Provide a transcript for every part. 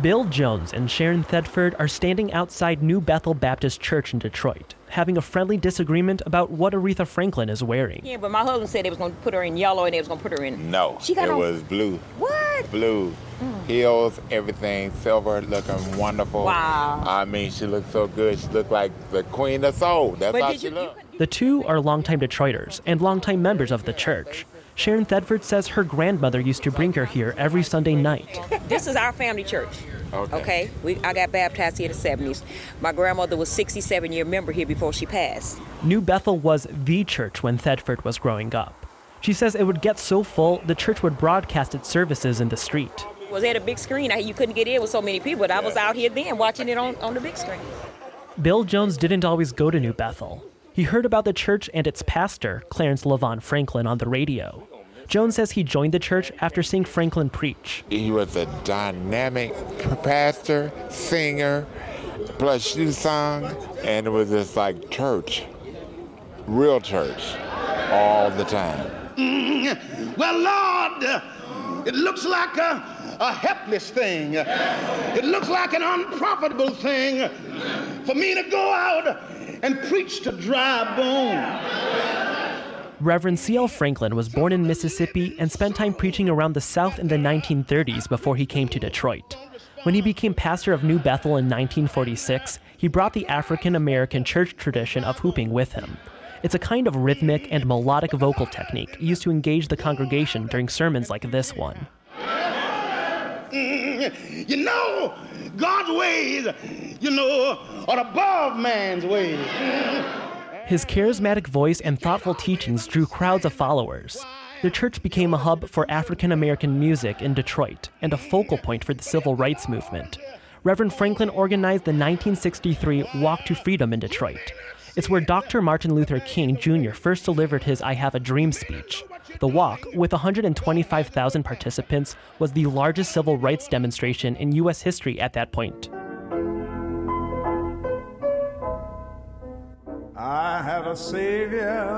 Bill Jones and Sharon Thedford are standing outside New Bethel Baptist Church in Detroit, having a friendly disagreement about what Aretha Franklin is wearing. Yeah, but my husband said they was going to put her in yellow and they was going to put her in. No, She got it on- was blue. What? Blue. Mm. Heels, everything, silver, looking wonderful. Wow. I mean, she looked so good. She looked like the queen of soul. That's But how she you- looked. The two are longtime Detroiters and longtime members of the church. Sharon Thedford says her grandmother used to bring her here every Sunday night. This is our family church. Okay. Okay. We I got baptized here in the 70s. My grandmother was 67 year member here before she passed. New Bethel was the church when Thedford was growing up. She says it would get so full, the church would broadcast its services in the street. Was at a big screen. I, you couldn't get in with so many people, but I was out here then watching it on, on the big screen. Bill Jones didn't always go to New Bethel. He heard about the church and its pastor, Clarence LaVaughn Franklin, on the radio. Jones says he joined the church after seeing Franklin preach. He was a dynamic pastor, singer, plus she sung, and it was just like church, real church, all the time. Well, Lord, uh, it looks like a, a helpless thing. It looks like an unprofitable thing for me to go out and preach to dry bones. Reverend C.L. Franklin was born in Mississippi and spent time preaching around the South in the 1930s before he came to Detroit. When he became pastor of New Bethel in 1946, he brought the African American church tradition of hooping with him. It's a kind of rhythmic and melodic vocal technique used to engage the congregation during sermons like this one. You know, God's ways, you know, are above man's ways. His charismatic voice and thoughtful teachings drew crowds of followers. The church became a hub for African American music in Detroit and a focal point for the civil rights movement. Reverend Franklin organized the 1963 Walk to Freedom in Detroit. It's where Dr. Martin Luther King Jr. first delivered his I Have a Dream speech. The walk, with 125,000 participants, was the largest civil rights demonstration in U.S. history at that point. I have a Savior.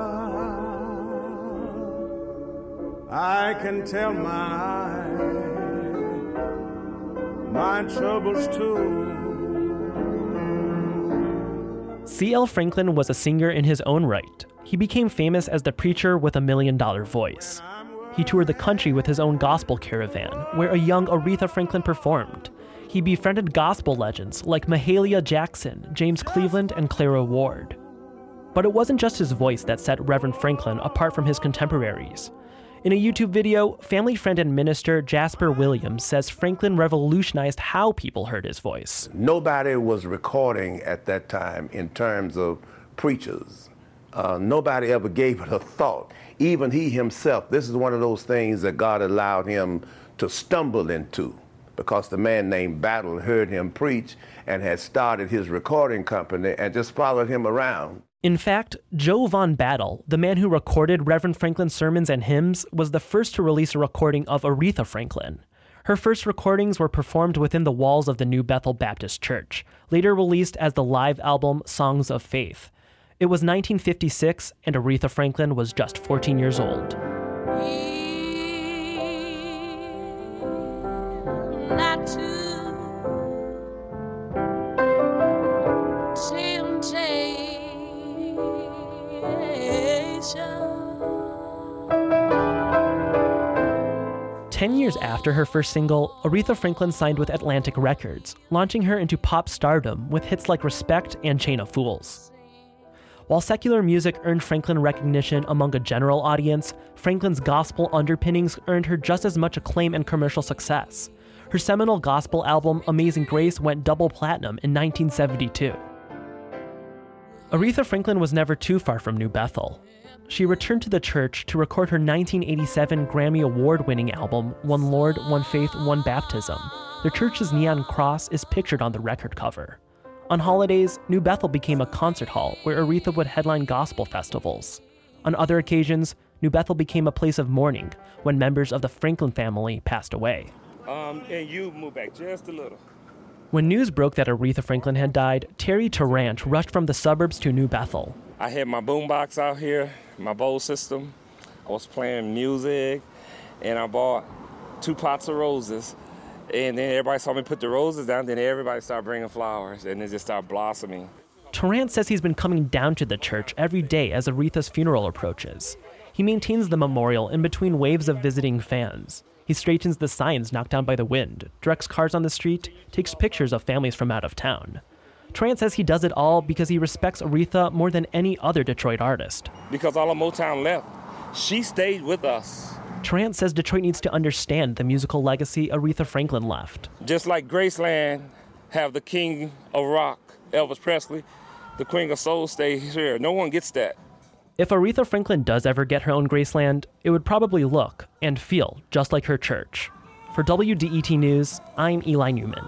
I can tell my my troubles too. C.L. Franklin was a singer in his own right. He became famous as the preacher with a million dollar voice. He toured the country with his own gospel caravan, where a young Aretha Franklin performed. He befriended gospel legends like Mahalia Jackson, James Cleveland, and Clara Ward. But it wasn't just his voice that set Reverend Franklin apart from his contemporaries. In a YouTube video, family friend and minister Jasper Williams says Franklin revolutionized how people heard his voice. Nobody was recording at that time in terms of preachers. Uh, nobody ever gave it a thought. Even he himself, this is one of those things that God allowed him to stumble into because the man named Battle heard him preach and had started his recording company and just followed him around. In fact, Joe Von Battle, the man who recorded Reverend Franklin's sermons and hymns, was the first to release a recording of Aretha Franklin. Her first recordings were performed within the walls of the New Bethel Baptist Church, later released as the live album Songs of Faith. It was 1956, and Aretha Franklin was just 14 years old. Ten years after her first single, Aretha Franklin signed with Atlantic Records, launching her into pop stardom with hits like Respect and Chain of Fools. While secular music earned Franklin recognition among a general audience, Franklin's gospel underpinnings earned her just as much acclaim and commercial success. Her seminal gospel album, Amazing Grace, went double platinum in 1972. Aretha Franklin was never too far from New Bethel. She returned to the church to record her 1987 Grammy Award winning album, One Lord, One Faith, One Baptism. The church's neon cross is pictured on the record cover. On holidays, New Bethel became a concert hall where Aretha would headline gospel festivals. On other occasions, New Bethel became a place of mourning when members of the Franklin family passed away. Um, and you move back just a little. When news broke that Aretha Franklin had died, Terry Tarrant rushed from the suburbs to New Bethel. I had my boombox out here, my bowl system. I was playing music, and I bought two pots of roses. And then everybody saw me put the roses down. Then everybody started bringing flowers, and it just started blossoming. Tarrant says he's been coming down to the church every day as Aretha's funeral approaches. He maintains the memorial in between waves of visiting fans. He straightens the signs knocked down by the wind, directs cars on the street, takes pictures of families from out of town. Tarrant says he does it all because he respects Aretha more than any other Detroit artist. Because all of Motown left, she stayed with us. Tarrant says Detroit needs to understand the musical legacy Aretha Franklin left. Just like Graceland have the king of rock, Elvis Presley, the queen of soul stays here. No one gets that. If Aretha Franklin does ever get her own Graceland, it would probably look and feel just like her church. For WDET News, I'm Eli Newman.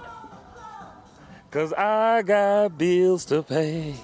Cause I got bills to pay.